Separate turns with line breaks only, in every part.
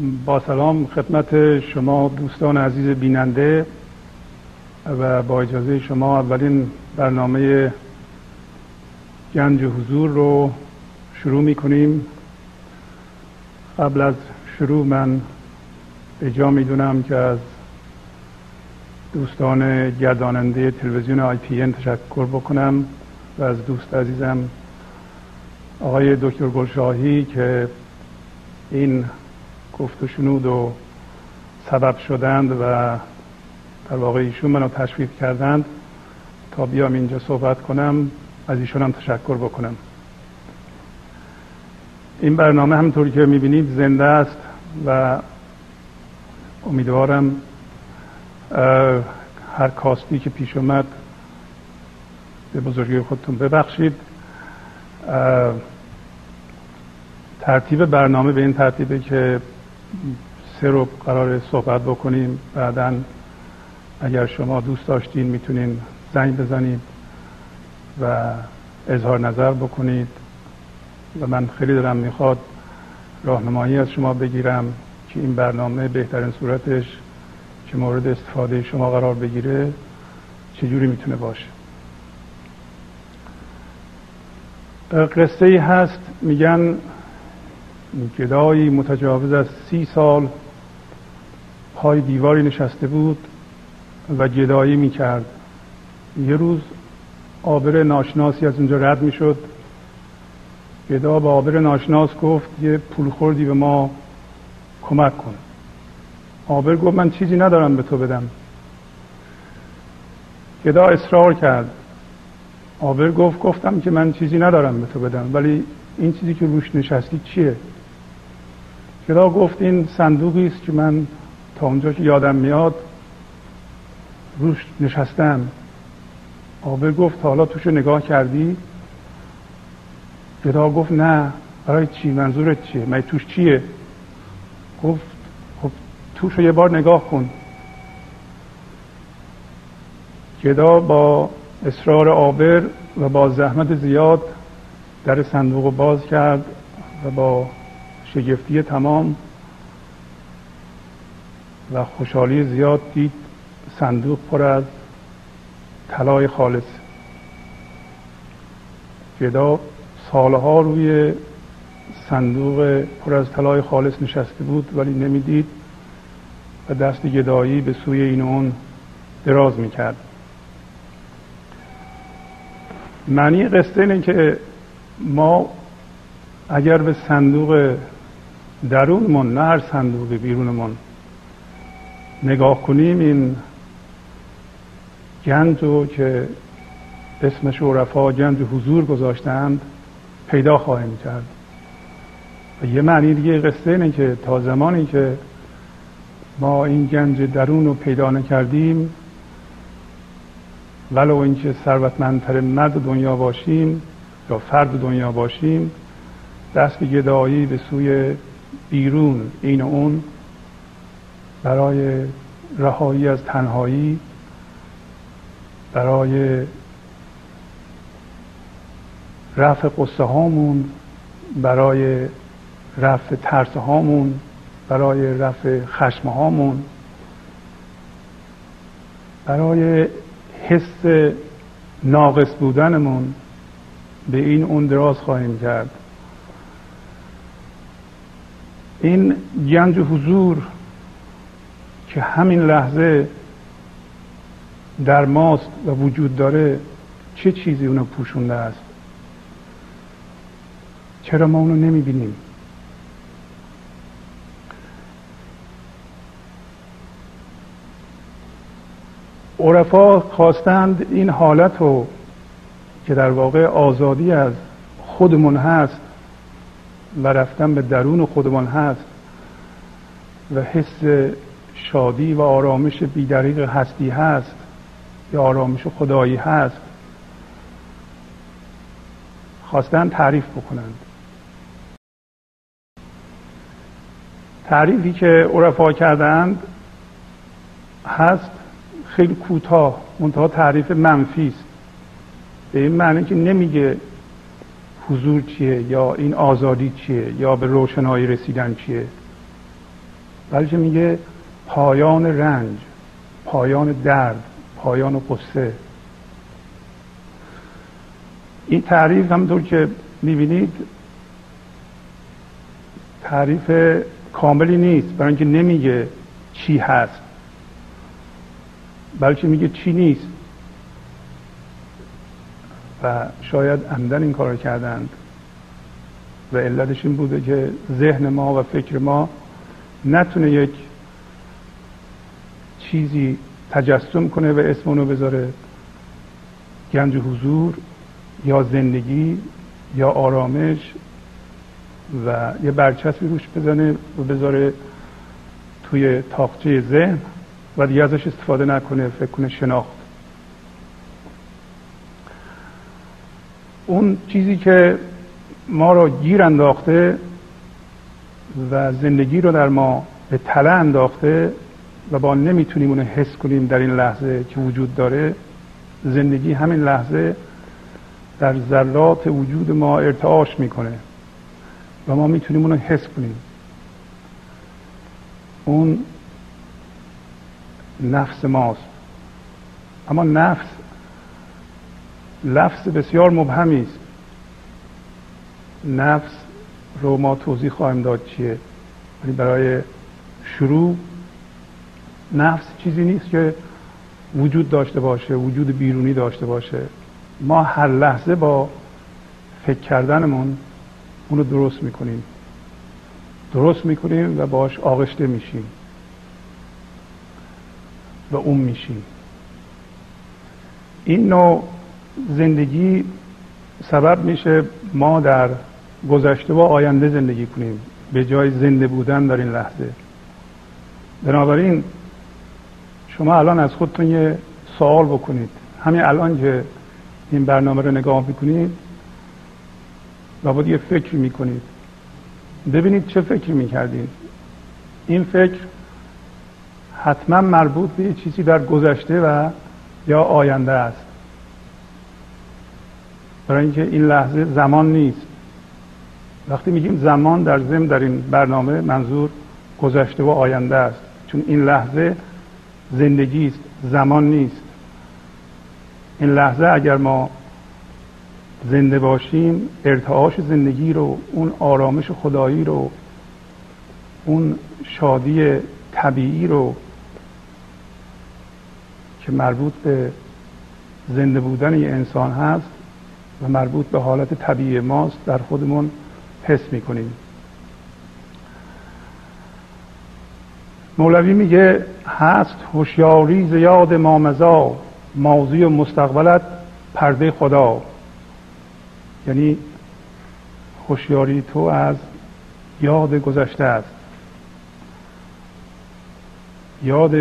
با سلام خدمت شما دوستان عزیز بیننده و با اجازه شما اولین برنامه گنج حضور رو شروع می کنیم قبل از شروع من به جا می دونم که از دوستان گرداننده تلویزیون آی پی این تشکر بکنم و از دوست عزیزم آقای دکتر گلشاهی که این گفت و شنود و سبب شدند و در واقع ایشون منو تشویق کردند تا بیام اینجا صحبت کنم از ایشون هم تشکر بکنم. این برنامه همطوری که می‌بینید زنده است و امیدوارم هر کاستی که پیش اومد به بزرگی خودتون ببخشید. ترتیب برنامه به این ترتیبه که سه رو قرار صحبت بکنیم. بعدا اگر شما دوست داشتین می‌تونین زنگ بزنید و اظهار نظر بکنید. و من خیلی دارم می‌خواد راهنمایی از شما بگیرم که این برنامه بهترین صورتش که مورد استفاده شما قرار بگیره چجوری می‌تونه باشه. قصه ای هست میگن گدایی متجاوز از سی سال پای دیواری نشسته بود و گدایی می‌کرد. یه روز آبر ناشناسی از اونجا رد می‌شد. گدا به آبر ناشناس گفت یه پول خوردی به ما کمک کن. آبر گفت من چیزی ندارم به تو بدم. گدا اصرار کرد. آبر گفت گفتم که من چیزی ندارم به تو بدم ولی این چیزی که روش نشستی چیه؟ گدا گفت این صندوقی است که من تا اونجا که یادم میاد روش نشستم. آبر گفت حالا توش نگاه کردی؟ گدا گفت نه. برای چی؟ منظورت چیه؟ من توش چیه؟ گفت خب توش رو یه بار نگاه کن. گدا با اصرار آبر و با زحمت زیاد در صندوق باز کرد و با شگفتی تمام و خوشحالی زیاد دید. صندوق پر از طلای خالص. گدا سالها روی صندوق پر از طلای خالص نشسته بود ولی نمی‌دید و دست گدایی به سوی این اون دراز می‌کرد. معنی قصه اینه که ما اگر به صندوق درونمون نه هر صندوق بیرونمون. نگاه کنیم این گنج رو که اسمش عرفا گنج حضور گذاشتند پیدا خواهیم کرد. و یه معنی دیگه قصه اینه که تا زمانی که ما این گنج درون رو پیدا نکردیم ولو اینکه ثروتمندتر مرد دنیا باشیم یا فرد دنیا باشیم دست گدایی به سوی بیرون این اون برای رهایی از تنهایی برای رفع قصه هامون برای رفع ترس هامون برای رفع خشم هامون برای حس ناقص بودنمون به این اون دراز خواهیم کرد. این گنج حضور که همین لحظه در ماست و وجود داره چه چیزی اونو پوشونده است؟ چرا ما اونو نمی‌بینیم؟ عرفا خواستند این حالت رو که در واقع آزادی از خودمون هست و رفتن به درون خودمان هست و حس شادی و آرامش بیدریق هستی هست یا آرامش خدایی هست خواستن تعریف بکنند. تعریفی که عرفا کردند هست خیلی کوتاه منتها تعریف منفی است. به این معنی که نمیگه حضور چیه؟ یا این آزادی چیه؟ یا به روشنایی رسیدن چیه؟ بلکه میگه پایان رنج پایان درد پایان قصه این تعریف همونطور که می‌بینید تعریف کاملی نیست. برای اینکه نمیگه چی هست بلکه میگه چی نیست. و شاید عمدن این کار کردند. و علتش این بوده که ذهن ما و فکر ما نتونه یک چیزی تجسم کنه و اسم اونو بذاره گنج حضور یا زندگی یا آرامش و یه برچسبی روش بزنه و بذاره توی تاقچه ذهن و دیگه ازش استفاده نکنه فکر کنه شناخت. اون چیزی که ما رو گیر انداخته و زندگی رو در ما به تله انداخته و با نمی‌تونیم اونو حس کنیم در این لحظه که وجود داره زندگی همین لحظه در ذرات وجود ما ارتعاش می‌کنه و ما می‌تونیم اونو حس کنیم. اون نفس ماست. اما نفس لفظ بسیار مبهمی است. نفس رو ما توضیح خواهیم داد چیه. ولی برای شروع نفس چیزی نیست که وجود داشته باشه وجود بیرونی داشته باشه. ما هر لحظه با فکر کردنمون اونو درست می‌کنیم. درست می‌کنیم و باش آغشته میشیم. و اون میشیم. این نوع زندگی سبب میشه ما در گذشته و آینده زندگی کنیم. به جای زنده بودن در این لحظه. بنابراین شما الان از خودتون یه سوال بکنید. همین الان که این برنامه رو نگاه می‌کنید و یه فکر می‌کنید. ببینید چه فکری می‌کردید. این فکر حتما مربوط به چیزی در گذشته و یا آینده است. برای اینکه این لحظه زمان نیست. وقتی میگیم زمان در ضمن در این برنامه منظور گذشته و آینده است. چون این لحظه زندگی است زمان نیست. این لحظه اگر ما زنده باشیم ارتعاش زندگی رو اون آرامش خدایی رو اون شادی طبیعی رو که مربوط به زنده بودن یه انسان هست و مربوط به حالت طبیعی ماست در خودمون حس می‌کنیم. مولوی میگه هست هوشیاری زیاد مامزا ماضی و مستقبلت پرده خدا. یعنی هوشیاری تو از یاد گذشته است. یاد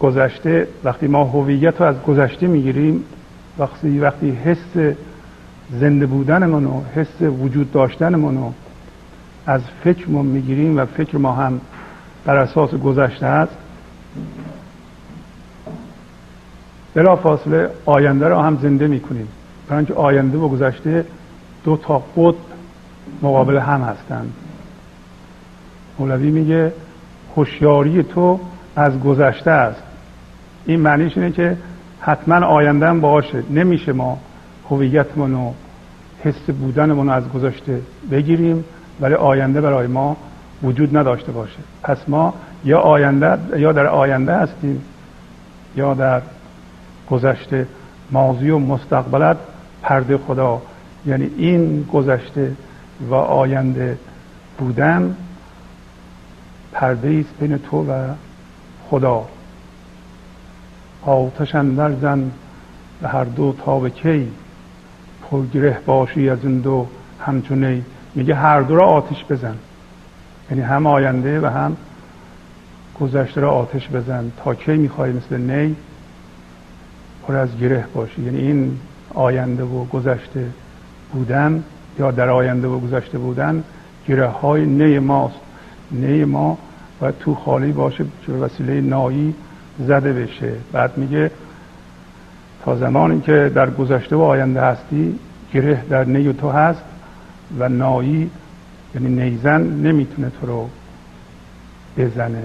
گذشته وقتی ما هویت رو از گذشته می‌گیریم وقتی وقتی حس زنده بودنمون و حس وجود داشتنمون رو از فکرمون می‌گیریم و فکر ما هم بر اساس گذشته است. بلا فاصله آینده رو هم زنده می‌کنیم. اینکه آینده و گذشته دو تا قطب مقابل هم هستند. مولوی میگه هوشیاری تو از گذشته است. این معنیش اینه که حتما آینده هم باشه. نمیشه ما هویتمون و حس بودنمون از گذشته بگیریم ولی آینده برای ما وجود نداشته باشه. پس ما یا آینده یا در آینده هستیم یا در گذشته ماضی و مستقبلت پرده خدا. یعنی این گذشته و آینده بودن پرده است بین تو و خدا. آتش اندر زن به هر دو تا به کی. پرگره باشی از این دو همچونه میگه هر دو را آتش بزن. یعنی هم آینده و هم گذشته را آتش بزن. تا کی می‌خوای مثل نی پر از گره باشی. یعنی این آینده و گذشته بودن یا در آینده و گذشته بودن گره های نی ماست. نی ما باید تو خالی باشه به وسیله نایی زده بشه. بعد میگه تا زمانی که در گذشته و آینده هستی گره در نی تو هست و نایی یعنی نیزن نمی‌تونه تو رو بزنه.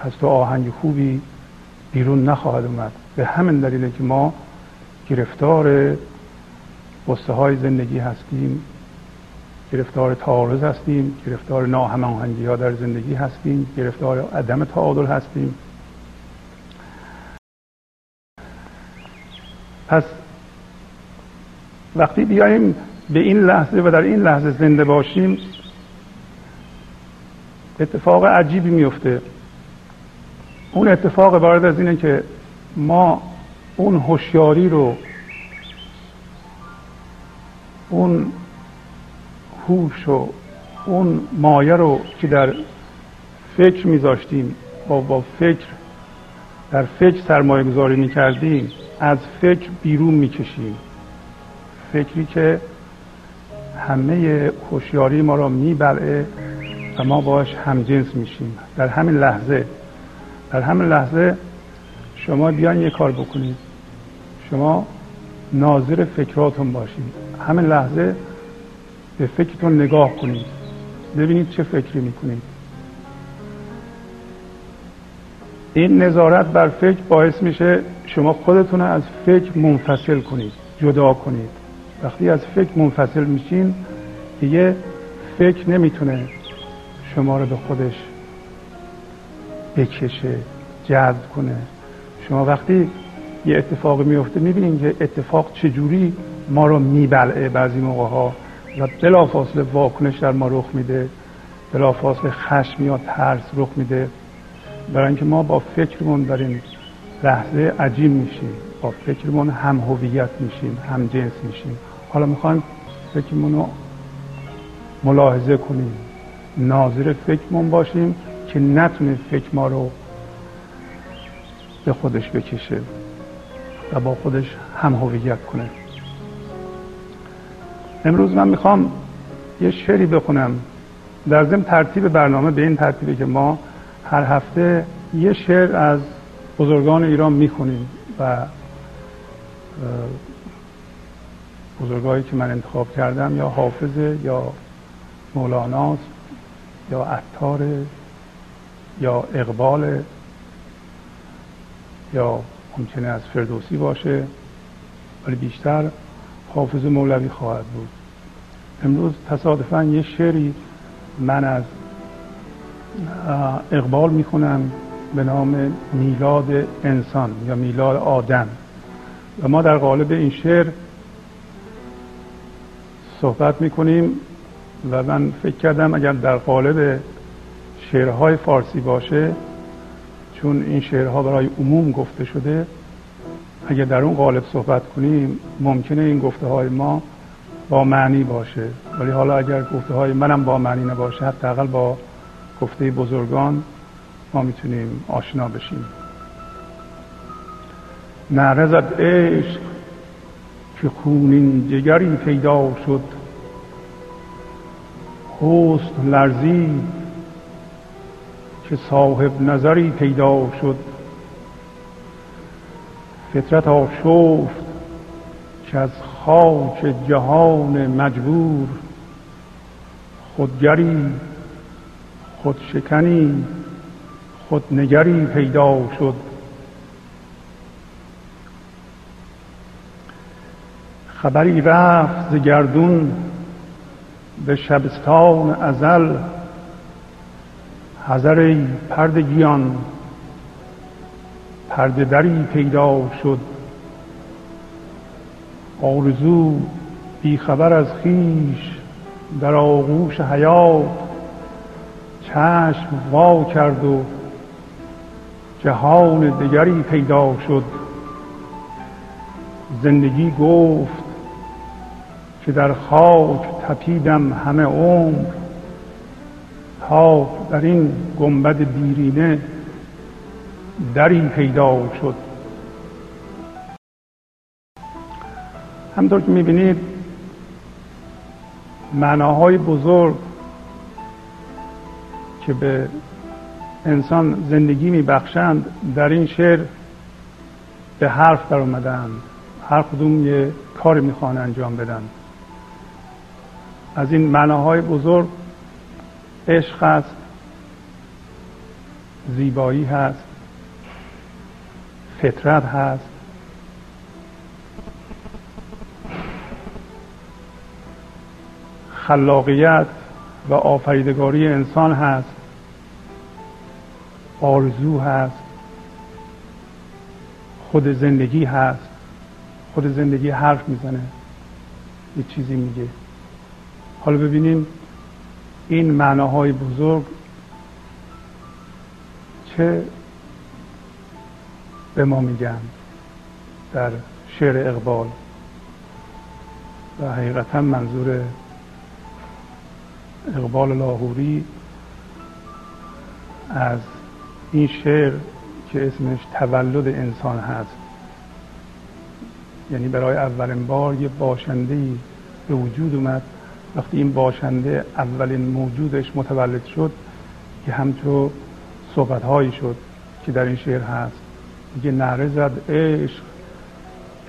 از تو آهنگ خوبی بیرون نخواهد اومد. به همین دلیله که ما گرفتار قصه های زندگی هستیم گرفتار تعارض هستیم گرفتار ناهماهنگی ها در زندگی هستیم گرفتار عدم تعادل هستیم. پس وقتی بیایم به این لحظه و در این لحظه زنده باشیم اتفاق عجیبی میفته. اون اتفاق وارد از اینه که ما اون هوشیاری رو اون هوش و اون مایه رو که در فکر میذاشتیم با, با فکر در فکر سرمایه گذاری می‌کردیم از فکر بیرون می‌کشیم فکری که همه هوشیاری ما را میبلعه و ما باش همجنس میشیم. در همین لحظه در همین لحظه شما بیان یه کار بکنید. شما ناظر فکراتون باشید. همین لحظه به فکرتون نگاه کنید. ببینید چه فکری می‌کنید. این نظارت بر فکر باعث میشه شما خودتون از فکر منفصل کنید جدا کنید. وقتی از فکر منفصل میشین دیگه فکر نمی‌تونه شما رو به خودش بکشه جذب کنه. شما وقتی یه اتفاقی میفته می‌بینید که اتفاق چجوری ما رو میبلعه بعضی موقع ها و بلافاصله واکنش در ما رخ میده بلافاصله خشم یا ترس رخ میده. برای اینکه ما با فکرمون این لحظه عجیب میشیم. با فکرمون هم هویت میشیم هم جنس میشیم. حالا می‌خوایم فکرمون رو ملاحظه کنیم. ناظر فکرمون باشیم که نتونه فکر ما رو به خودش بکشه و با خودش هم هویت کنه. امروز من می‌خوام یه شعری بخونم. در ضمن ترتیب برنامه به این ترتیبه که ما هر هفته یه شعر از بزرگان ایران می‌خونیم و بزرگایی که من انتخاب کردم یا حافظه یا مولاناست یا عطار یا اقبال یا ممکنه از فردوسی باشه ولی بیشتر حافظ مولوی خواهد بود. امروز تصادفا یه شعری من از اقبال می‌خونم به نام میلاد انسان یا میلاد آدم. و ما در قالب این شعر صحبت می‌کنیم و من فکر کردم اگر در قالب شعرهای فارسی باشه چون این شعرها برای عموم گفته شده اگر در اون قالب صحبت کنیم ممکنه این گفته های ما با معنی باشه. ولی حالا اگر گفته های منم با معنی نباشه حداقل با گفته بزرگان ما می‌تونیم آشنا بشیم. نرزد عشق که خونین جگری پیدا شد. حسن لرزید که صاحب نظری پیدا شد. فطرت آشفت که از خاک جهان مجبور. خودگری خودشکنی خودنگری پیدا شد. خبری رفت ز گردون به شبستان ازل. حذر پردگیان پرده دری پیدا شد. آرزو بیخبر از خیش در آغوش حیات. چشم وا کرد و جهان دیگری پیدا شد. زندگی گفت که در خاک تپیدم همه عمر. تا در این گنبد دیرینه دری پیدا شد. همطور که می‌بینید معناهای بزرگ که به انسان زندگی میبخشند در این شعر به حرف در اومدن هر کدوم یه کاری می‌خوان انجام بدن. از این معناهای بزرگ عشق است زیبایی هست فطرت هست. خلاقیت و آفریدگاری انسان هست. آرزو هست. خود زندگی هست. خود زندگی حرف می‌زنه. یه چیزی میگه. حالا ببینیم این معناهای بزرگ چه به ما میگن در شعر اقبال. و حقیقتا منظور اقبال لاهوری از این شعر که اسمش تولد انسان هست یعنی برای اولین بار یه باشنده به وجود اومد. وقتی این باشنده اولین موجودش متولد شد که همچو صحبت هایی شد که در این شعر هست. میگه نره زد عشق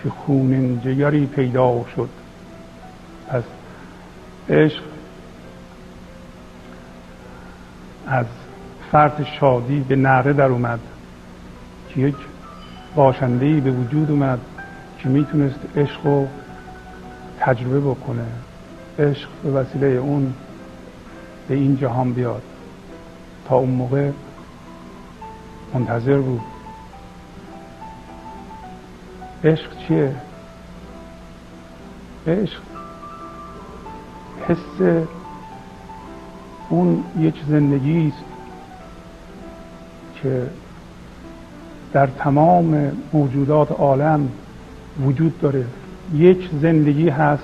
که خون جگری پیدا شد. پس عشق از فرد شادی به نره در اومد. که یک باشنده به وجود اومد که می‌تونست عشق رو تجربه بکنه. عشق به وسیله اون به این جهان بیاد. تا اون موقع منتظر بود. عشق چیه؟ عشق حس اون یک زندگی است که در تمام موجودات عالم وجود داره. یک زندگی هست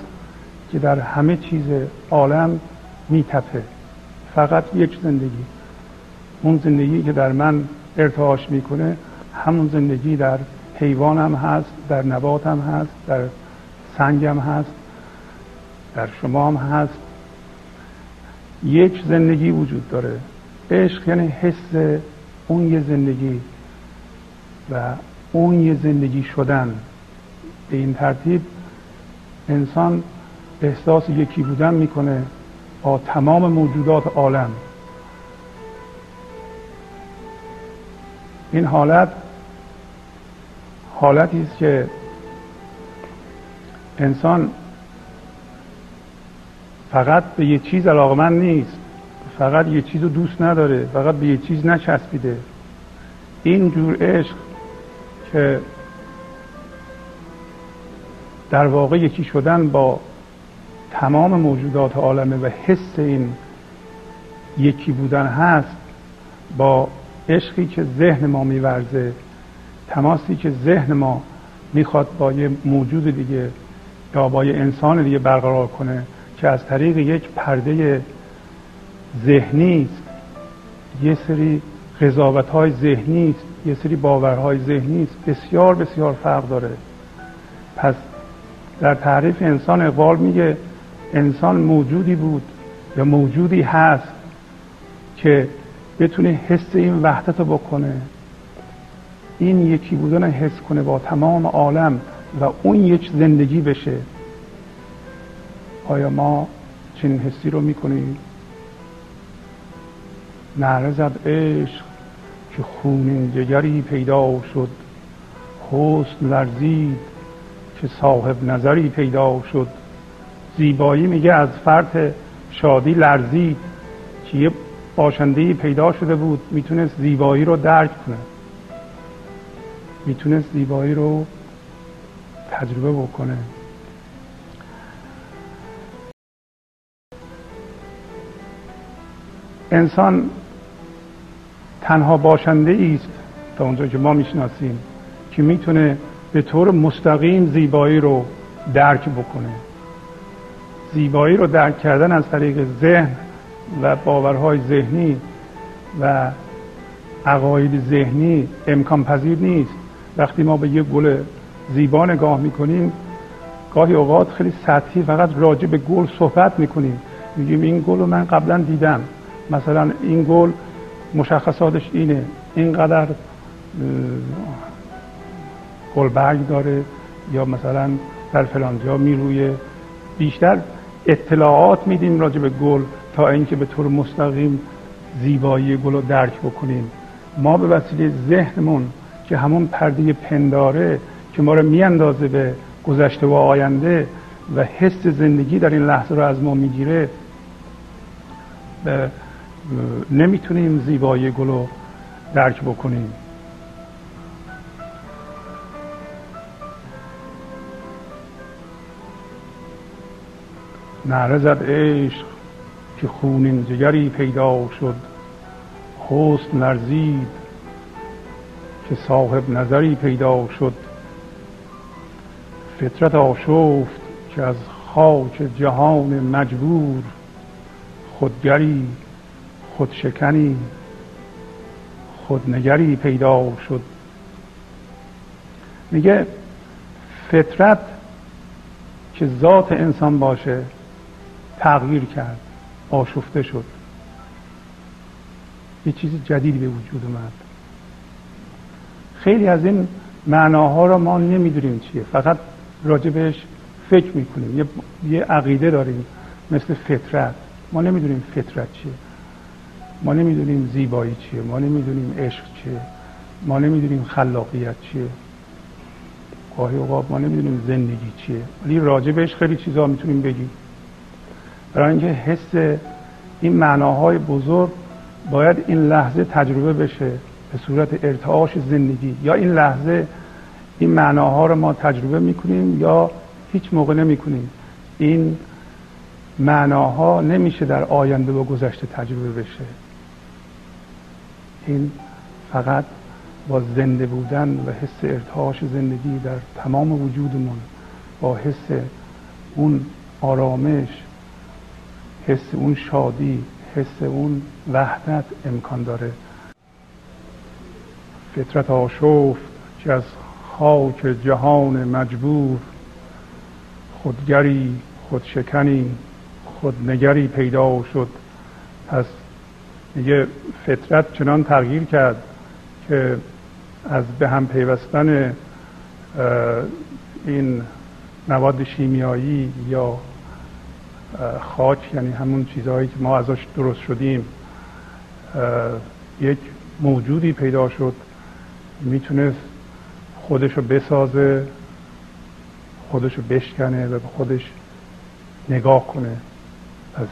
که در همه چیز عالم میتپه. فقط یک زندگی. اون زندگی که در من ارتعاش می‌کنه همون زندگی در حیوان هم هست در نبات هم هست در سنگ هم هست در شما هم هست. یک زندگی وجود داره. عشق یعنی حس اون یه زندگی و اون یه زندگی شدن به این ترتیب انسان احساس یکی بودن می‌کنه با تمام موجودات عالم. این حالت حالتی است که انسان فقط به یه چیز علاقمند نیست. فقط یه چیز رو دوست نداره فقط به یه چیز نچسبیده. این جور عشق که در واقع یکی شدن با تمام موجودات عالمه و حس این یکی بودن هست با عشقی که ذهن ما میورزه تماسی که ذهن ما می‌خواد با یه موجود دیگه یا با یه انسان دیگه برقرار کنه که از طریق یک پرده ذهنی است. یه سری قضاوت های ذهنی است یه سری باورهای ذهنی است. بسیار بسیار فرق داره. پس در تعریف انسان اقبال میگه انسان موجودی بود یا موجودی هست که بتونه حس این وحدت رو بکنه. این یکی بودن حس کنه با تمام عالم و اون یک زندگی بشه. آیا ما چنین حسی رو می‌کنیم؟ نعره عشق که خون جگری پیدا شد. حسن لرزید که صاحب نظری پیدا شد. زیبایی میگه از فرط شادی لرزید. که یه باشنده پیدا شده بود. می‌تونست زیبایی رو درک کنه. می‌تونست زیبایی رو تجربه بکنه. انسان تنها باشنده است تا اونجا که ما می‌شناسیم که می‌تونه به طور مستقیم زیبایی رو درک بکنه. زیبایی رو درک کردن از طریق ذهن و باورهای ذهنی و عقاید ذهنی امکان پذیر نیست. وقتی ما به یه گل زیبا نگاه می‌کنیم گاهی اوقات خیلی سطحی فقط راجع به گل صحبت می‌کنیم. میگیم این گل رو من قبلا دیدم. مثلا این گل مشخصاتش اینه. اینقدر گلبرگ داره یا مثلا در فلان جا میرویه. بیشتر اطلاعات میدیم راجع به گل تا اینکه به طور مستقیم زیبایی گل رو درک بکنیم. ما به وسیله ذهنمون که همون پرده پنداره که ما رو میاندازه به گذشته و آینده و حس زندگی در این لحظه رو از ما می‌گیره نمی‌تونیم زیبایی گل رو درک بکنیم. نعره زد عشق که خونین جگری پیدا شد. حسن لرزید که صاحب نظری پیدا شد. فطرت آشفت که از خاک جهان مجبور خودگری خودشکنی. خودنگری پیدا شد. میگه فطرت که ذات انسان باشه تغییر کرد آشفته شد. یه چیز جدیدی به وجود اومد. خیلی از این معناها را ما نمی‌دونیم چیه. فقط راجع بهش فکر می‌کنیم. یه, یه عقیده داریم مثل فطرت. ما نمی‌دونیم فطرت چیه. ما نمی‌دونیم زیبایی چیه ما نمی‌دونیم عشق چیه ما نمی‌دونیم خلاقیت چیه. گاهی اوقات ما نمی‌دونیم زندگی چیه. ولی راجع بهش خیلی چیزا می‌تونیم بگیم. برای اینکه حس این معناهای بزرگ باید این لحظه تجربه بشه به صورت ارتعاش زندگی. یا این لحظه این معناها رو ما تجربه می‌کنیم یا هیچ موقع نمی‌کنیم. این معناها نمیشه در آینده و گذشته تجربه بشه. این فقط با زنده بودن و حس ارتعاش زندگی در تمام وجودمون با حس اون آرامش حس اون شادی حس اون وحدت امکان داره. فطرت آشفت که از خاک جهان مجبور. خودگری خودشکنی خودنگری پیدا شد. پس میگه فطرت چنان تغییر کرد که از به هم پیوستن این مواد شیمیایی یا خاک یعنی همون چیزهایی که ما ازش درست شدیم یک موجودی پیدا شد می‌تونست خودش رو بسازه خودش رو بشکنه و به خودش نگاه کنه. پس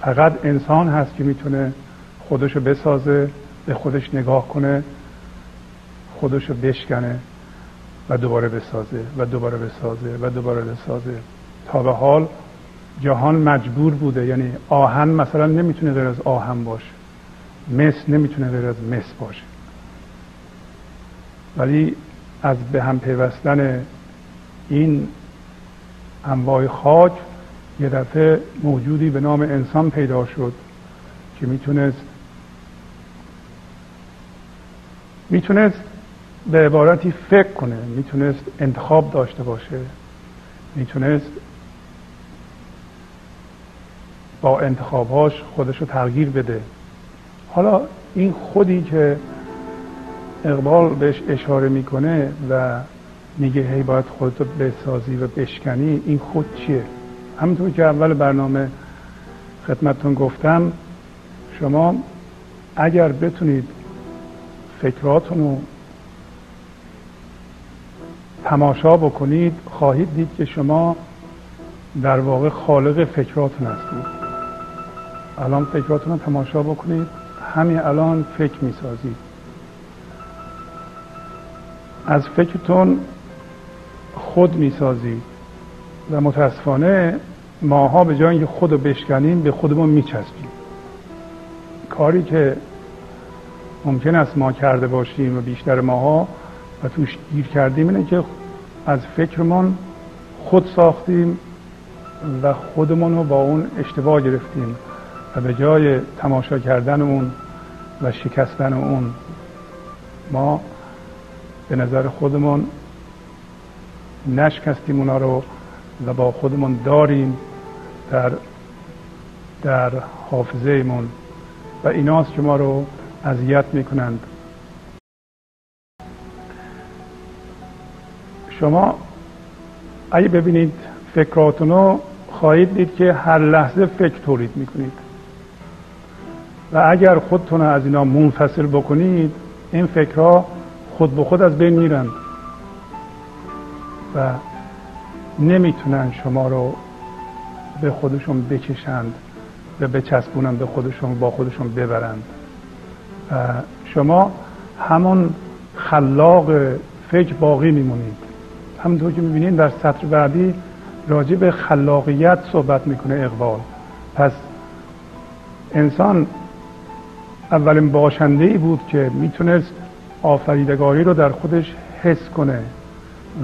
فقط انسان هست که می‌تونه خودش رو بسازه به خودش نگاه کنه خودش رو بشکنه و دوباره بسازه و دوباره بسازه و دوباره بسازه. تا به حال جهان مجبور بوده یعنی آهن مثلا نمی‌تونه غیر از آهن باشه. مس نمی‌تونه غیر از مس باشه. ولی از به هم پیوستن این انواع خاک یه دفعه موجودی به نام انسان پیدا شد که می‌تونست می‌تونست به عبارتی فکر کنه می‌تونست انتخاب داشته باشه می‌تونست با انتخابهاش خودش رو تغییر بده. حالا این خودی که اقبال بهش اشاره می‌کنه و میگه هی باید خودتو بسازی و بشکنی این خود چیه؟ همونطور که اول برنامه خدمتتون گفتم شما اگر بتونید فکراتون رو تماشا بکنید. خواهید دید که شما در واقع خالق فکراتون هستید. الان فکراتون رو تماشا بکنید. همین الان فکر می‌سازید. از فکرتون خود می‌سازید. و متاسفانه ماها به جای اینکه خود رو بشکنیم به خودمون میچسبیم. کاری که ممکن است ما کرده باشیم و بیشتر ماها و توش گیر کردیم اینه که از فکرمون خود ساختیم و خودمون رو با اون اشتباه گرفتیم و به جای تماشا کردن اون و شکستن اون ما به نظر خودمون نشکستیم اونا رو و با خودمون داریم در در حافظه ایمون و ایناست که ما رو اذیت می‌کنند. شما اگه ببینید فکراتونو خواهید دید که هر لحظه فکر تولید می‌کنید. و اگر خودتون از اینا منفصل بکنید این فکرها خود به خود از بین میرن. و نمی‌تونن شما رو به خودشون بکشند و بچسبونن به خودشون با خودشون ببرند. و شما همون خلاق فکر باقی میمونید. همونطور که می‌بینید در سطر بعدی راجع به خلاقیت صحبت می‌کنه اقبال. پس انسان اولین باشنده ای بود که می‌تونست آفریدگاری رو در خودش حس کنه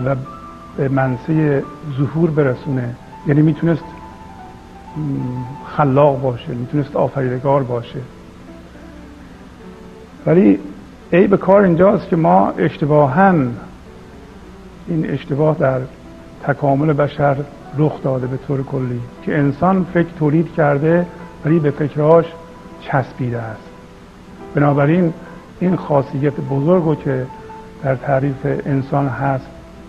و به منصه ظهور برسونه. یعنی می‌تونست خلاق باشه می‌تونست آفریدگار باشه. ولی به کار اینجاست که ما اشتباها این اشتباه در تکامل بشر رخ داده به طور کلی که انسان فکر تولید کرده ولی به فکرهاش چسبیده است. بنابراین این خاصیت بزرگ که در تعریف انسان هست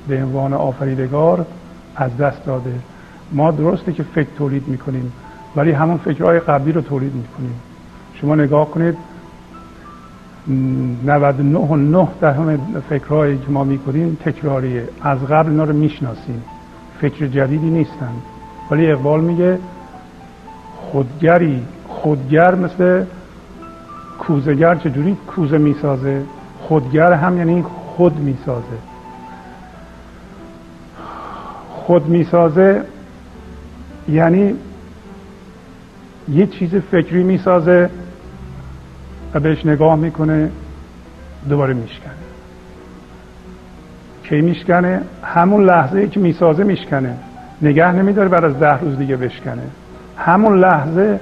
به عنوان آفریدگار از دست داده. ما درسته که فکر تولید می‌کنیم ولی همون فکرهای قبلی رو تولید می‌کنیم. شما نگاه کنید 99 و 9 همه فکرهایی که ما می‌کنیم تکراریه از قبل اینا رو می‌شناسیم. فکر جدیدی نیستن. ولی اقبال میگه خودگری خودگر مثل کوزگر چجوری کوزه می‌سازه؟ خودگر هم یعنی خود می‌سازه. خود می‌سازه یعنی یه چیز فکری می‌سازه. و بهش نگاه می‌کنه دوباره میشکنه. کی میشکنه؟ همون لحظه ای که می‌سازه میشکنه. نگه نمیداره بعد از ده روز دیگه بشکنه. همون لحظه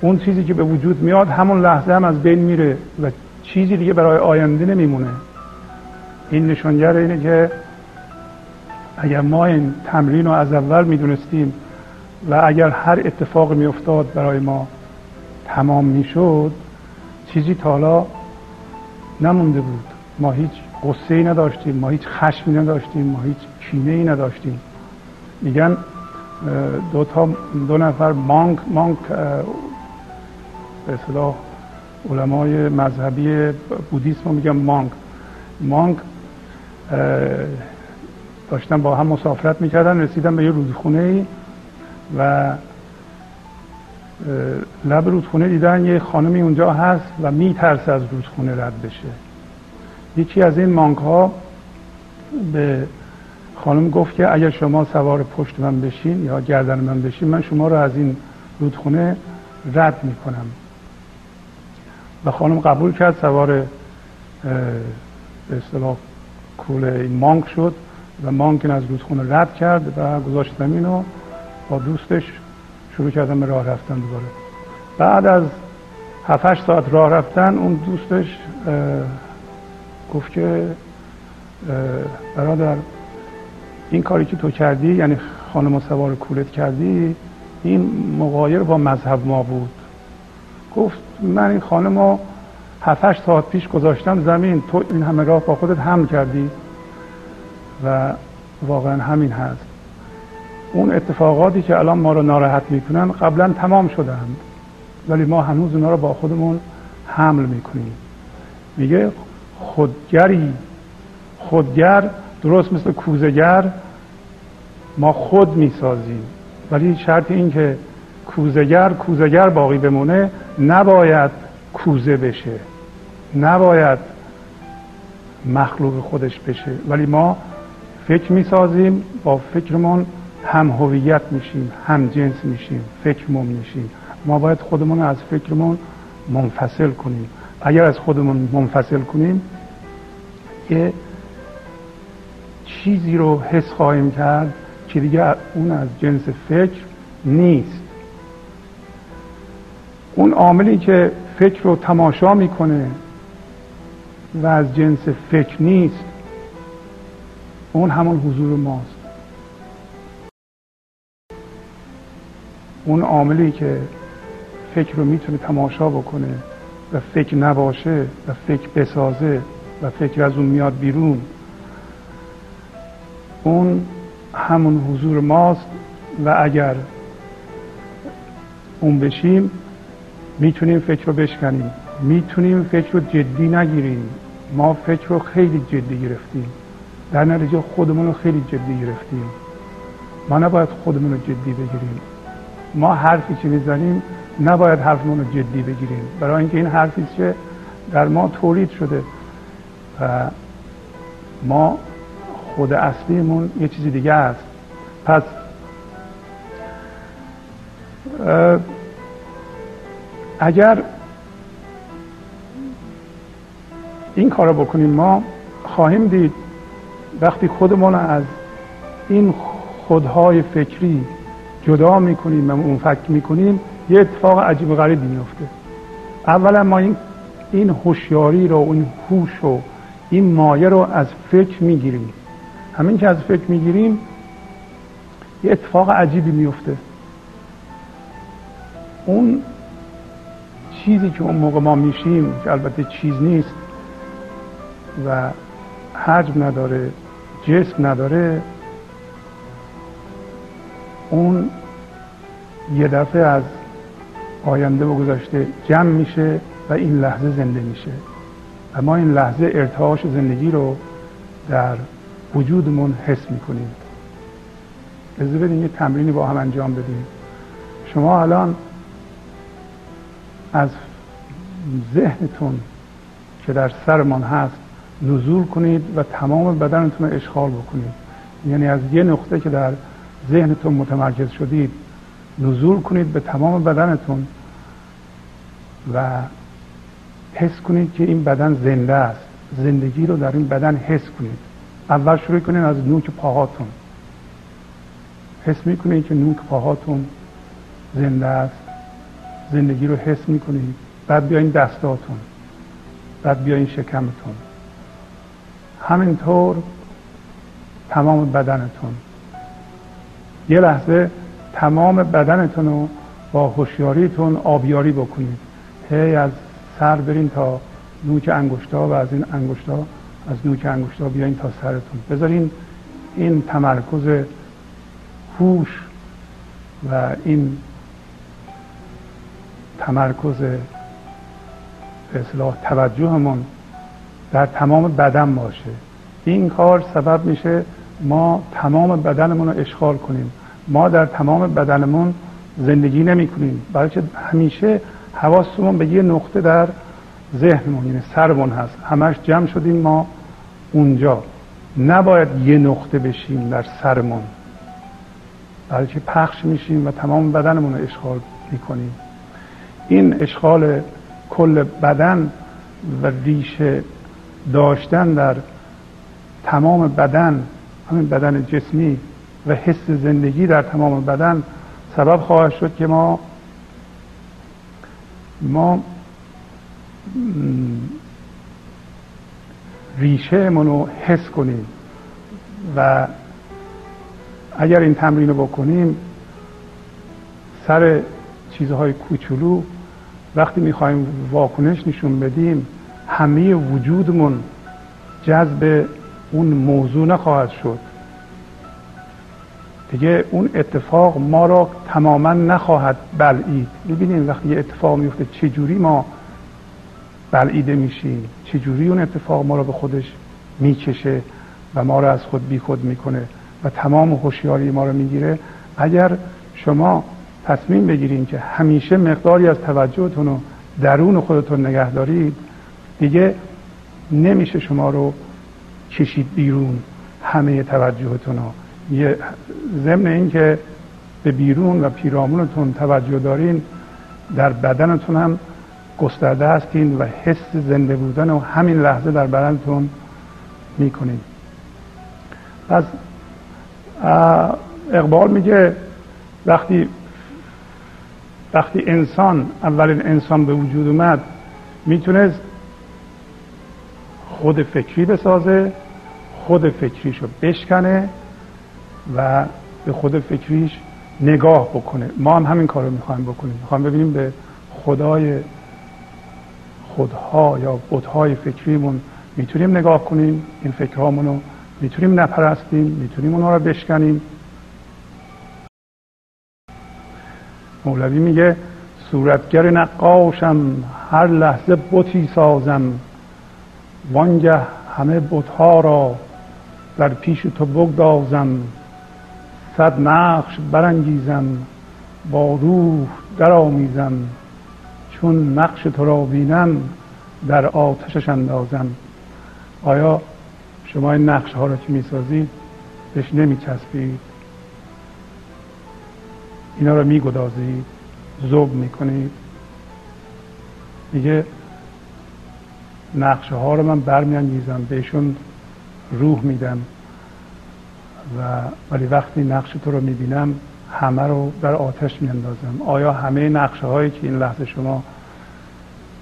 اون چیزی که به وجود میاد همون لحظه هم از بین میره و چیزی دیگه برای آینده نمیمونه. این نشانگر اینه که اگر ما این تمرین رو از اول می‌دونستیم و اگر هر اتفاق میافتاد برای ما تمام می‌شد چیزی تا حالا نمونده بود. ما هیچ قصه ای نداشتیم ما هیچ خشمی نداشتیم ما هیچ کینه ای نداشتیم. میگن دو تا دو نفر مانک مانک به اصطلاح علمای مذهبی بودیسم میگن مانک مانک داشتن با هم مسافرت می‌کردن رسیدن به یه رودخونه ای و لب رودخونه دیدن یه خانمی اونجا هست و میترسه از رودخونه رد بشه. یکی از این مانک ها به خانم گفت که اگر شما سوار پشت من بشین یا گردن من بشین من شما رو از این رودخونه رد می‌کنم. و خانم قبول کرد سوار به اصطلاح کول این مانک شد و مانک از رودخونه رد کرد و گذاشت زمین و با دوستش شروع کردن به راه رفتن دوباره. بعد از 7 ساعت راه رفتن اون دوستش گفت که برادر این کاری که تو کردی یعنی خانم سوار کولت کردی این مقایر با مذهب ما بود. گفت من این خانم رو 7 ساعت پیش گذاشتم زمین تو این همه راه با خودت هم کردی و واقعا همین هست. اون اتفاقاتی که الان ما رو ناراحت می‌کنن قبلا تمام شدند ولی ما هنوز اونا رو با خودمون حمل می‌کنیم. میگه خودگری خودگر درست مثل کوزگر ما خود می‌سازیم. ولی شرط این که کوزگر کوزگر باقی بمونه نباید کوزه بشه. نباید مخلوق خودش بشه. ولی ما فکر می‌سازیم با فکرمون هم هویت میشیم هم جنس میشیم فکرمون میشیم. ما باید خودمون از فکرمون منفصل کنیم. اگر از خودمون منفصل کنیم یه چیزی رو حس خواهیم کرد که دیگه اون از جنس فکر نیست. اون عاملی که فکر رو تماشا می‌کنه و از جنس فکر نیست اون همون حضور ماست. اون عاملی که فکر رو می‌تونه تماشا بکنه و فکر نباشه و فکر بسازه و فکر از اون میاد بیرون اون همون حضور ماست و اگر اون بشیم می‌تونیم فکر رو بشکنیم. می‌تونیم فکر رو جدی نگیریم. ما فکر رو خیلی جدی گرفتیم. در نتیجه خودمون رو خیلی جدی گرفتیم. ما نباید خودمون رو جدی بگیریم. ما حرفی که می‌زنیم نباید حرفمون رو جدی بگیریم. برای اینکه این حرفی که در ما تولید شده و ما خود اصلیمون یه چیزی دیگه است. پس اگر این کار رو بکنیم ما خواهیم دید وقتی خودمون از این خودهای فکری جدا می‌کنیم و اون فکر می‌کنیم یه اتفاق عجیب و غریبی میفته اولا ما این این هوشیاری رو این هوش رو این مایه رو از فکر می‌گیریم. همین که از فکر می‌گیریم یه اتفاق عجیبی میفته اون چیزی که اون موقع ما میشیم که البته چیز نیست و حجم نداره جسم نداره اون یه دفعه از آینده و گذشته جمع میشه و این لحظه زنده میشه. و ما این لحظه ارتعاش زندگی رو در وجودمون حس می‌کنیم. اجازه بدین یه تمرینی با هم انجام بدیم. شما الان از ذهنتون که در سرمان هست نزول کنید و تمام بدنتون رو اشغال بکنید. یعنی از یه نقطه که در ذهنتون متمرکز شدید نزول کنید به تمام بدنتون و حس کنید که این بدن زنده است. زندگی رو در این بدن حس کنید. اول شروع کنید از نوک پاهاتون. حس می‌کنید که نوک پاهاتون زنده است. زندگی رو حس می‌کنید بعد بیاین دستاتون. بعد بیاین شکمتون. همینطور تمام بدنتون. یه لحظه تمام بدنتون رو با هوشیاریتون آبیاری بکنید. هی از سر برین تا نوک انگشتا و از این انگشتا از نوک انگشتا بیاین تا سرتون. بذارین این تمرکز هوش و این تمرکز اصلاح توجهمون در تمام بدن باشه. این کار سبب میشه ما تمام بدنمون رو اشغال کنیم. ما در تمام بدنمون زندگی نمی کنیم. بلکه همیشه حواسمون به یه نقطه در ذهنمون یعنی سرمون هست. همش جمع شدیم ما اونجا. نباید یه نقطه بشیم در سرمون. بلکه پخش میشیم و تمام بدنمون رو اشغال می‌کنیم. این اشغال کل بدن و ریشه داشتن در تمام بدن همین بدن جسمی و حس زندگی در تمام بدن سبب خواهد شد که ما ما ریشه رو حس کنیم و اگر این تمرین رو بکنیم سر چیزهای کوچولو وقتی می‌خوایم واکنش نشون بدیم همه وجودمون جذب اون موضوع نخواهد شد. دیگه اون اتفاق ما را تماما نخواهد بلعید. ببینیم وقتی یه اتفاق میفته چجوری ما بلعیده میشیم؟ چجوری اون اتفاق ما را به خودش می‌کشه و ما را از خود بیخود می‌کنه و تمام هوشیاری ما رو می‌گیره؟ اگر شما تصمیم بگیرید که همیشه مقداری از توجهتون رو درون خودتون نگه دارید دیگه نمیشه شما رو کشید بیرون همه توجهتون رو. یه ضمن اینکه به بیرون و پیرامونتون توجه دارین در بدنتون هم گسترده هستین و حس زنده بودن و همین لحظه در بدنتون می‌کنین. پس اقبال میگه وقتی وقتی انسان اولین انسان به وجود اومد می‌تونست خود فکری بسازه خود فکریش رو بشکنه و به خود فکریش نگاه بکنه. ما هم همین کار رو می‌خوایم بکنیم. می‌خوایم ببینیم به خدای خودها یا بودهای فکریمون می‌تونیم نگاه کنیم. این فکرهامون رو می‌تونیم نپرستیم. می‌تونیم اونها رو بشکنیم. مولوی میگه صورتگر نقاشم هر لحظه بتی سازم. وانگه همه بتها را در پیش تو بگدازم صد نقش برانگیزم با روح درآمیزم چون نقش تو را بینم در آتشش اندازم. آیا شما این نقش ها را که می‌سازید بهش نمیچسبید؟ اینا رو میگدازید زوب می‌کنید. میگه نقشه ها رو من برمیانگیزم بهشون روح میدم و ولی وقتی نقش تو رو می‌بینم همه رو در آتش میاندازم. آیا همه نقشه هایی که این لحظه شما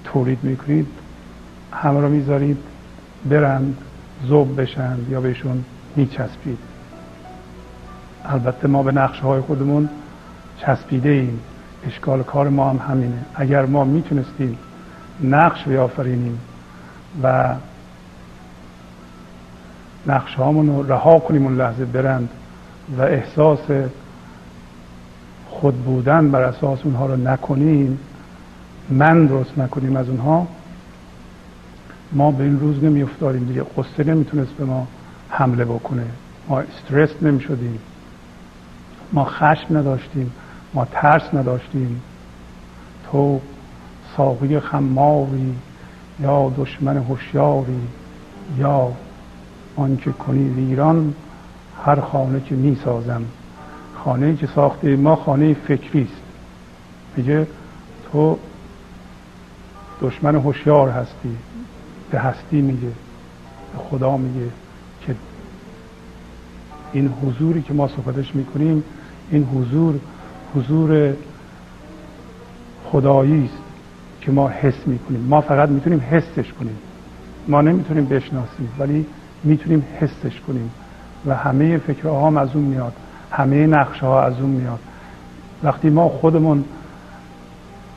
تولید می‌کنید همه رو می‌ذارید برند زوب بشند یا بهشون میچسبید؟ البته ما به نقشه های خودمون چسبیده ایم اشکال کار ما هم همینه. اگر ما می‌تونستیم نقش بیافرینیم و نقش رو رها کنیم اون لحظه برند و احساس خود بودن بر اساس اونها رو نکنیم من درست نکنیم از اونها ما به این روز نمی افتادیم دیگه قصه نمی‌تونست به ما حمله بکنه. ما استرس نمی شدیم ما خشم نداشتیم ما ترس نداشتیم. تو ساقی خماری یا دشمن هوشیاری یا آنچه کنی ویران هر خانه که می سازم. خانه که ساخته ما خانه فکری است. میگه تو دشمن هوشیار هستی. به هستی میگه. به خدا میگه که این حضوری که ما صحبتش می‌کنیم این حضور حضور خدایی است که ما حس می‌کنیم. ما فقط می‌تونیم حسش کنیم. ما نمی‌تونیم بشناسیم. ولی می‌تونیم حسش کنیم و همه فکرها هم از اون میاد همه نقشه ها از اون میاد. وقتی ما خودمون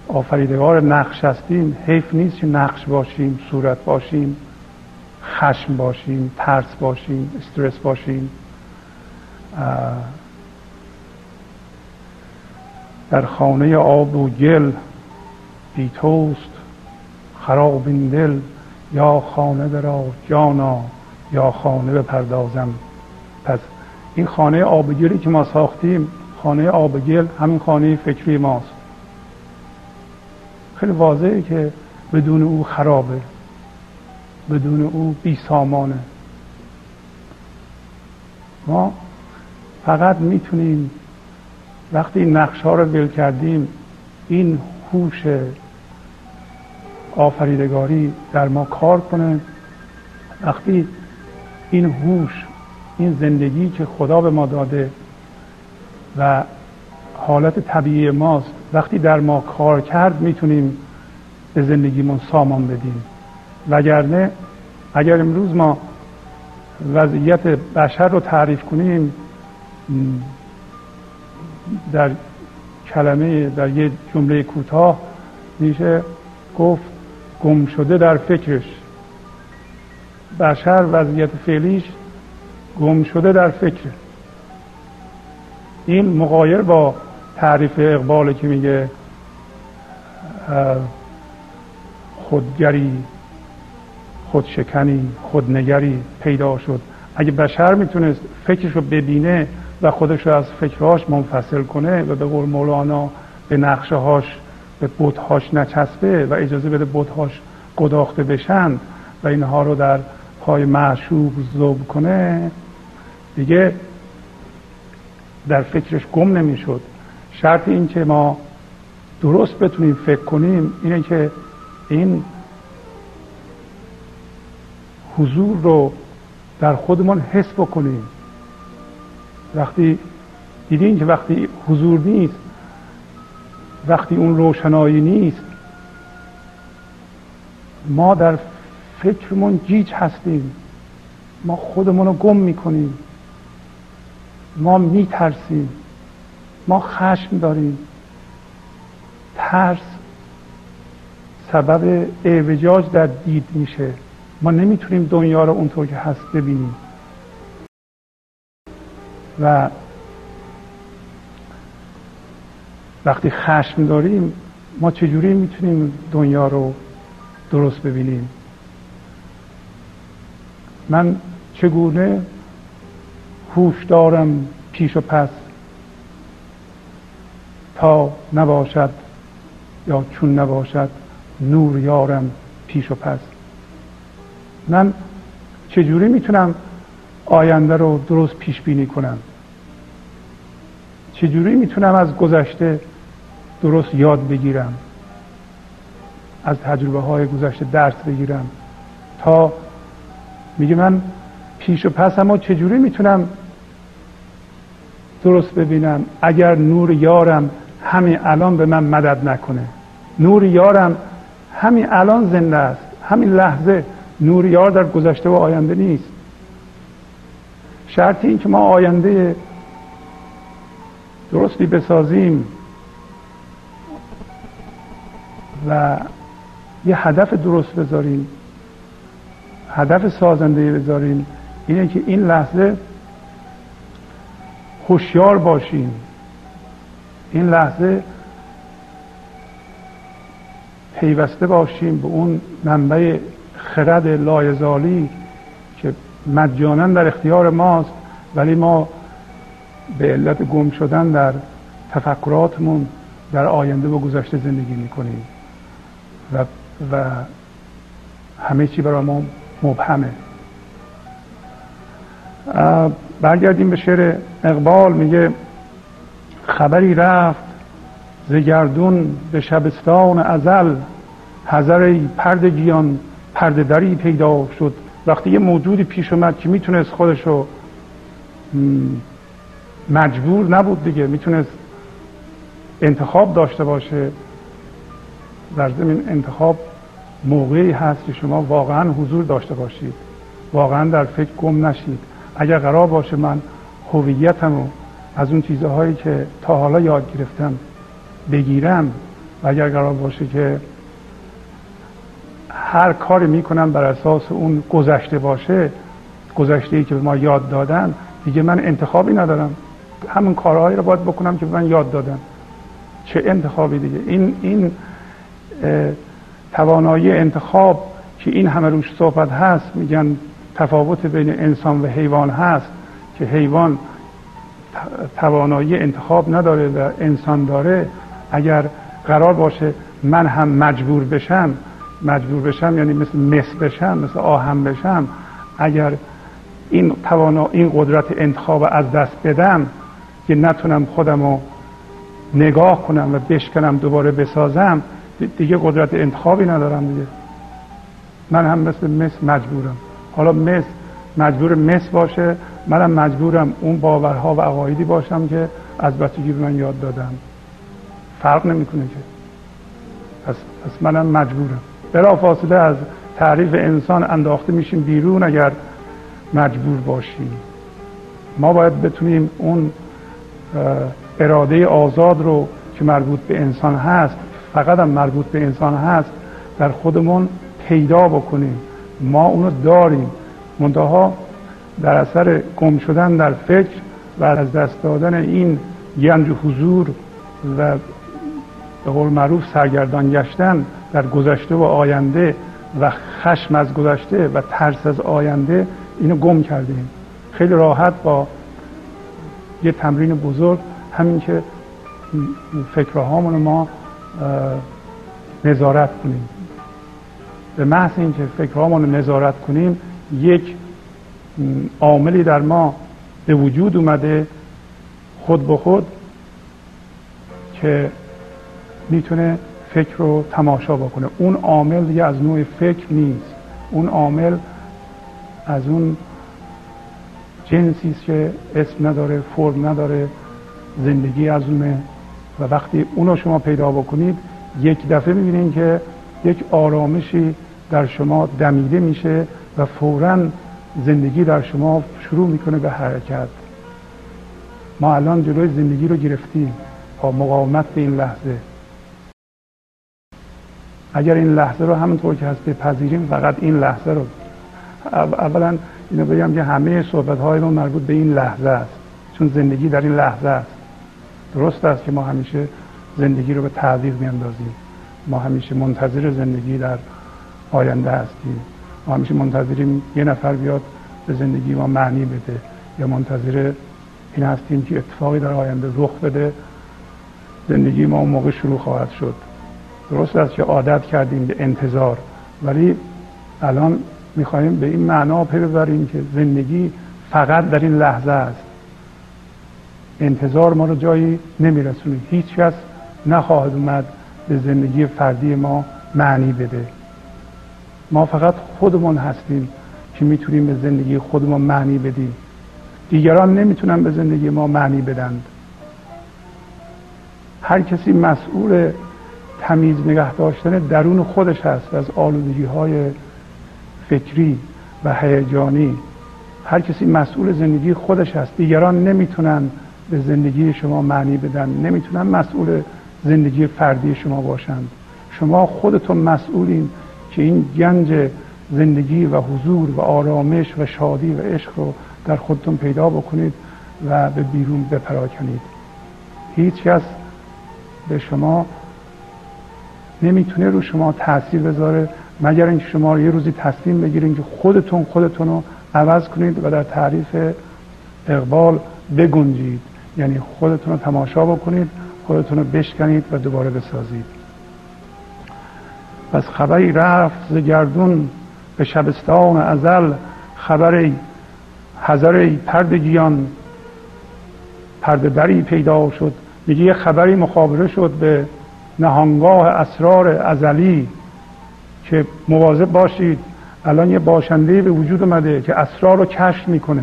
آفریدگار نقش هستیم حیف نیست که نقش باشیم صورت باشیم خشم باشیم ترس باشیم استرس باشیم. در خانه آب و گل بی توست خراب این دل یا خانه برا جانا. یا خانه بپردازم. پس این خانه آبگلی که ما ساختیم خانه آبگل همین خانه فکری ماست. خیلی واضحه که بدون او خرابه. بدون او بی سامانه. ما فقط می‌تونیم وقتی این نقش ها رو بل کردیم این هوش آفریدگاری در ما کار کنه. وقتی این هوش این زندگی که خدا به ما داده و حالت طبیعی ماست وقتی در ما کار کرد می‌تونیم به زندگیمون سامان بدیم. وگرنه اگر امروز ما وضعیت بشر رو تعریف کنیم در کلمه در یه جمله کوتاه میشه گفت گم شده در فکرش. بشر وضعیت فعلیش گم شده در فکر. این مقایر با تعریف اقبال که میگه خودگری خودشکنی خودنگری پیدا شد. اگه بشر می‌تونست فکرش رو ببینه و خودش رو از فکرهاش منفصل کنه و به قول مولانا به نقشه هاش به بودهاش نچسبه و اجازه بده بودهاش گداخته بشن و اینها رو در پای معشوق زوب کنه دیگه در فکرش گم نمی‌شد. شرط این که ما درست بتونیم فکر کنیم اینه که این حضور رو در خودمان حس بکنیم. وقتی دیدین که وقتی حضور نیست وقتی اون روشنایی نیست ما در فکرمون گیج هستیم. ما خودمون رو گم می‌کنیم. ما میترسیم. ما خشم داریم. ترس سبب اعوجاج در دید میشه. ما نمی‌تونیم دنیا رو اونطور که هست ببینیم. و وقتی خشم داریم ما چجوری می‌تونیم دنیا رو درست ببینیم؟ من چگونه هوش دارم پیش و پس تا نباشد یا چون نباشد نور یارم پیش و پس؟ من چجوری می‌تونم آینده رو درست پیش بینی کنم؟ چجوری می‌تونم از گذشته درست یاد بگیرم؟ از تجربه های گذشته درس بگیرم تا میگه من پیش و پس اما چجوری می‌تونم درست ببینم؟ اگر نور یارم همین الان به من مدد نکنه. نور یارم همین الان زنده است. همین لحظه نور یار در گذشته و آینده نیست. شرط این که ما آینده درستی بسازیم و یه هدف درست بذاریم. هدف سازنده بذاریم اینه که این لحظه هوشیار باشیم. این لحظه پیوسته باشیم به اون منبع خرد لایزالی که مجانا در اختیار ماست ولی ما به علت گم شدن در تفکراتمون در آینده و گذشته زندگی می‌کنیم. و, و همه چی برای ما مبهمه. برگردیم به شعر اقبال میگه خبری رفت زگردون به شبستان ازل. حذر پرد گیان پرده دری پیدا شد. وقتی یه موجودی پیش اومد که می‌تونست خودشو مجبور نبود دیگه می‌تونست انتخاب داشته باشه. در زمین انتخاب موقعی هست که شما واقعا حضور داشته باشید. واقعا در فکر گم نشید. اگر قرار باشه من هویتم رو از اون چیزهایی که تا حالا یاد گرفتم بگیرم و اگر قرار باشه که هر کاری می‌کنم بر اساس اون گذشته باشه گذشته ای که به ما یاد دادن دیگه من انتخابی ندارم. همون کارهایی رو باید بکنم که به من یاد دادن. چه انتخابی دیگه؟ این این توانایی انتخاب که این همه روش صحبت هست میگن تفاوت بین انسان و حیوان هست که حیوان توانایی انتخاب نداره و انسان داره. اگر قرار باشه من هم مجبور بشم مجبور بشم یعنی مثل مس بشم مثل آهم بشم اگر این توانا این قدرت انتخاب از دست بدم که نتونم خودم رو نگاه کنم و بشکنم دوباره بسازم دیگه قدرت انتخابی ندارم دیگه. من هم مثل مس مجبورم. حالا مس مجبور مس باشه منم مجبورم اون باورها و عقایدی باشم که از بچگی به من یاد دادم فرق نمی‌کنه که. پس, پس منم مجبورم. بلا فاصله از تعریف انسان انداخته میشیم بیرون اگر مجبور باشیم. ما باید بتونیم اون اراده آزاد رو که مربوط به انسان هست فقط هم مربوط به انسان هست در خودمون پیدا بکنیم. ما اونو داریم. منتها در اثر گم شدن در فکر و از دست دادن این گنج حضور و به قول معروف سرگردان گشتن در گذشته و آینده و خشم از گذشته و ترس از آینده اینو گم کردیم. خیلی راحت با یه تمرین بزرگ همین که فکرهامون ما نظارت کنیم. به محض اینکه فکرهامون نظارت کنیم یک عاملی در ما به وجود اومده خود به خود که می‌تونه فکر رو تماشا بکنه. اون عامل دیگه از نوع فکر نیست. اون عامل از اون جنسی که اسم نداره فرم نداره زندگی از اونه و وقتی اونو شما پیدا بکنید یک دفعه می‌بینید که یک آرامشی در شما دمیده میشه و فورا زندگی در شما شروع می‌کنه به حرکت. ما الان جلوی زندگی رو گرفتیم با مقاومت به این لحظه. اگر این لحظه رو همونطور که هست بپذیریم فقط این لحظه رو. اولا اینو بگم که همه صحبت های ما مربوط به این لحظه است. چون زندگی در این لحظه است. درست است که ما همیشه زندگی رو به تعویق میاندازیم. ما همیشه منتظر زندگی در آینده هستیم. ما همیشه منتظریم یه نفر بیاد به زندگی ما معنی بده یا منتظر این هستیم که اتفاقی در آینده رخ بده. زندگی ما اون موقع شروع خواهد شد. درست است که عادت کردیم به انتظار ولی الان می‌خواهیم به این معنا پی ببریم که زندگی فقط در این لحظه است. انتظار ما رو جایی نمیرسونه. هیچ کس نخواهد اومد به زندگی فردی ما معنی بده. ما فقط خودمون هستیم که می‌تونیم به زندگی خودمون معنی بدیم. دیگران نمی‌تونن به زندگی ما معنی بدند. هر کسی مسئول تمیز نگه داشتن درون خودش هست. از آلودگی های فکری و هیجانی. هر کسی مسئول زندگی خودش هست. دیگران نمی‌تونن به زندگی شما معنی بدن. نمی‌تونن مسئول زندگی فردی شما باشند شما خودتون مسئولین که این گنج زندگی و حضور و آرامش و شادی و عشق رو در خودتون پیدا بکنید و به بیرون بپراکنید. هیچ کس به شما نمی‌تونه رو شما تاثیر بذاره مگر اینکه شما یه روزی تصمیم بگیرید که خودتون خودتون رو عوض کنید و در تعریف اقبال بگنجید. یعنی خودتون رو تماشا بکنید خودتون رو بشکنید و دوباره بسازید. پس خبری رفت ز گردون به شبستان ازل خبری حضری پردگیان. پرده دری پیدا شد میگه یه خبری مخابره شد به نهانگاه اسرار ازلی که مواظب باشید الان یه باشنده به وجود اومده که اسرار رو کشف می‌کنه.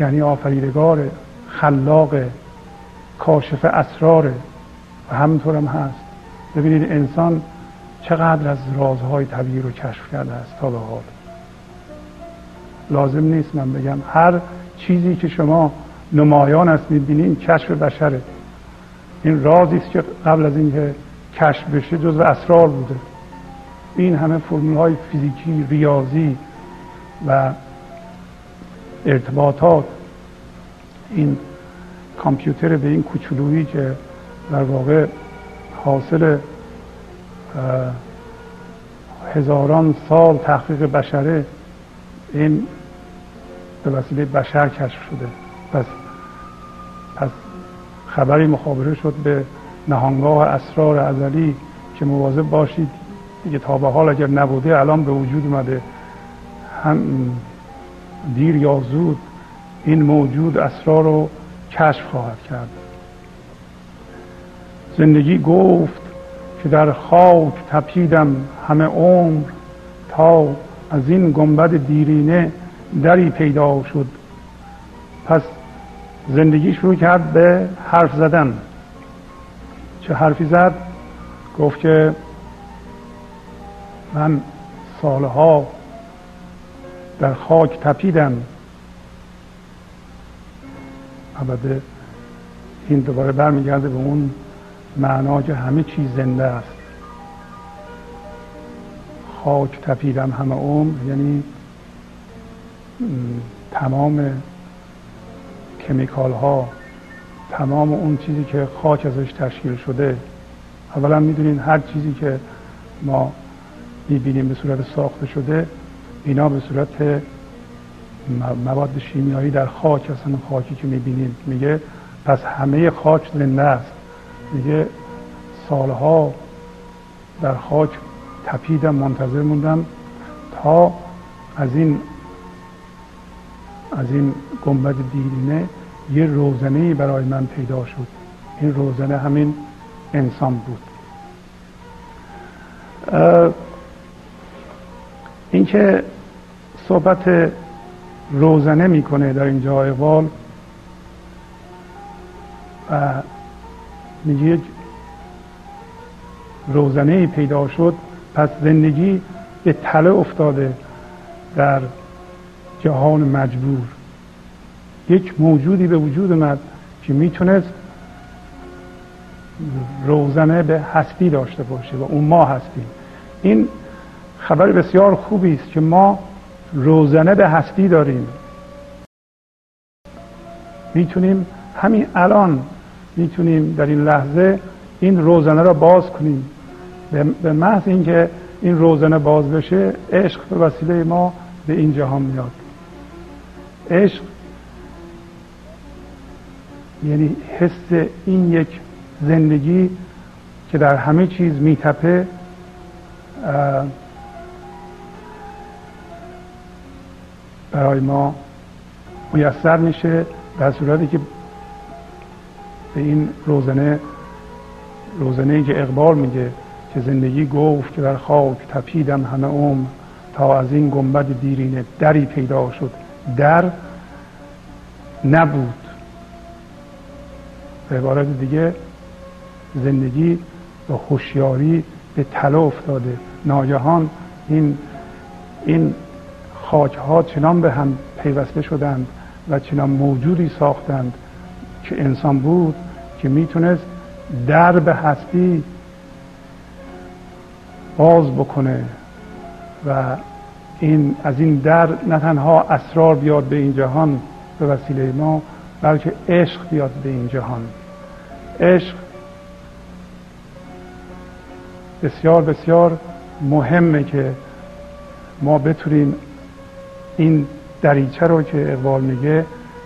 یعنی آفریدگار خلاق کاشف اسرار و همینطور هم هست. ببینید انسان چقدر از رازهای طبیعی رو کشف کرده است تا به حال. لازم نیست من بگم هر چیزی که شما نمایان است می‌بینید کشف بشره. این رازی است که قبل از اینکه کشف بشه جزو اسرار بوده. این همه فرمول های فیزیکی ریاضی و ارتباطات. این کامپیوتر به این کوچولویی که در واقع حاصل هزاران سال تحقیق بشره این به وسیله بشر کشف شده. پس پس خبری مخابره شد به نهانگاه اسرار ازلی که مواظب باشید دیگه تا به حال اگر نبوده الان به وجود اومده. هم دیر یا زود این موجود اسرار رو کشف خواهد کرد. زندگی گفت که در خاک تپیدم همه عمر تا از این گنبد دیرینه دری پیدا شد. پس زندگی شروع کرد به حرف زدن. چه حرفی زد؟ گفت که من سالها در خاک تپیدم. البته این دوباره برمیگرده به اون معنا که همه چیز زنده است. خاک تپیدم همه عمر یعنی تمام کمیکال ها تمام اون چیزی که خاک ازش تشکیل شده. اولا می‌دونین هر چیزی که ما می‌بینیم به صورت ساخته شده اینا به صورت مواد شیمیایی در خاک هستن خاکی که می‌بینیم میگه پس همه خاک زنده است. میگه سالها در خاک تپیدم منتظر موندم تا از این از این گنبد دیرینه یه روزنه برای من پیدا شد. این روزنه همین انسان بود. اینکه صحبت روزنه می‌کنه در اینجا اقبال و میگه یک روزنه پیدا شد پس زندگی به تله افتاده در جهان مجبور. یک موجودی به وجود اومد که می‌تونست روزنه به هستی داشته باشه و اون ما هستیم این خبر بسیار خوبی است که ما روزنه به هستی داریم. می‌تونیم همین الان می‌تونیم در این لحظه این روزنه را باز کنیم. به محض اینکه این روزنه باز بشه عشق به وسیله ما به این جهان میاد. عشق یعنی حس این یک زندگی که در همه چیز میتپه برای ما میسر میشه در صورتی که به این روزنه روزنه ای که اقبال میگه که زندگی گفت که در خاک تپیدم همه اوم تا از این گنبد دیرینه دری پیدا شد. در نبود. به عبارت دیگه زندگی به هوشیاری به تله افتاده. ناگهان این این خاک ها چنان به هم پیوسته شدند و چنان موجودی ساختند که انسان بود که می‌تونست در به هستی باز بکنه و این از این در نه تنها اسرار بیاد به این جهان به وسیله ما بلکه عشق بیاد به این جهان. عشق بسیار بسیار مهمه که ما بتونیم این دریچه رو که اقبال میگه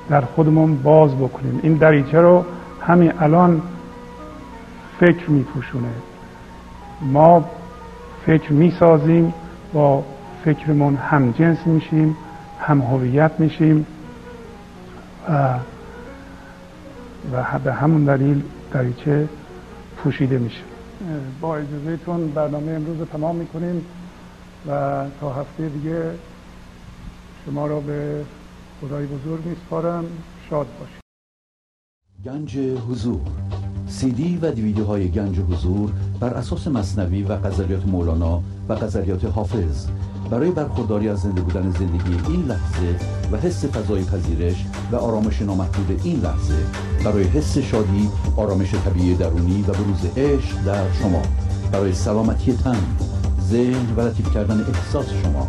در خودمون باز بکنیم. این دریچه رو همین الان فکر میپوشونه. ما فکر می‌سازیم با فکرمون هم جنس میشیم هم هویت میشیم و و به همون دلیل دریچه پوشیده میشه. با اجازهتون برنامه امروز رو تمام می‌کنیم و تا هفته دیگه شما را به خدای بزرگ میسپارم شاد باشید.
گنج حضور. سی دی و دیویدیو های گنج حضور بر اساس مصنوی و قذریات مولانا و قذریات حافظ. برای برخورداری از زنده بودن زندگی این لحظه و حس فضای پذیرش و آرامش نامحدود این لحظه برای حس شادی آرامش طبیعی درونی و بروز عشق در شما. برای سلامتی تن ذهن و لطیف کردن احساس شما.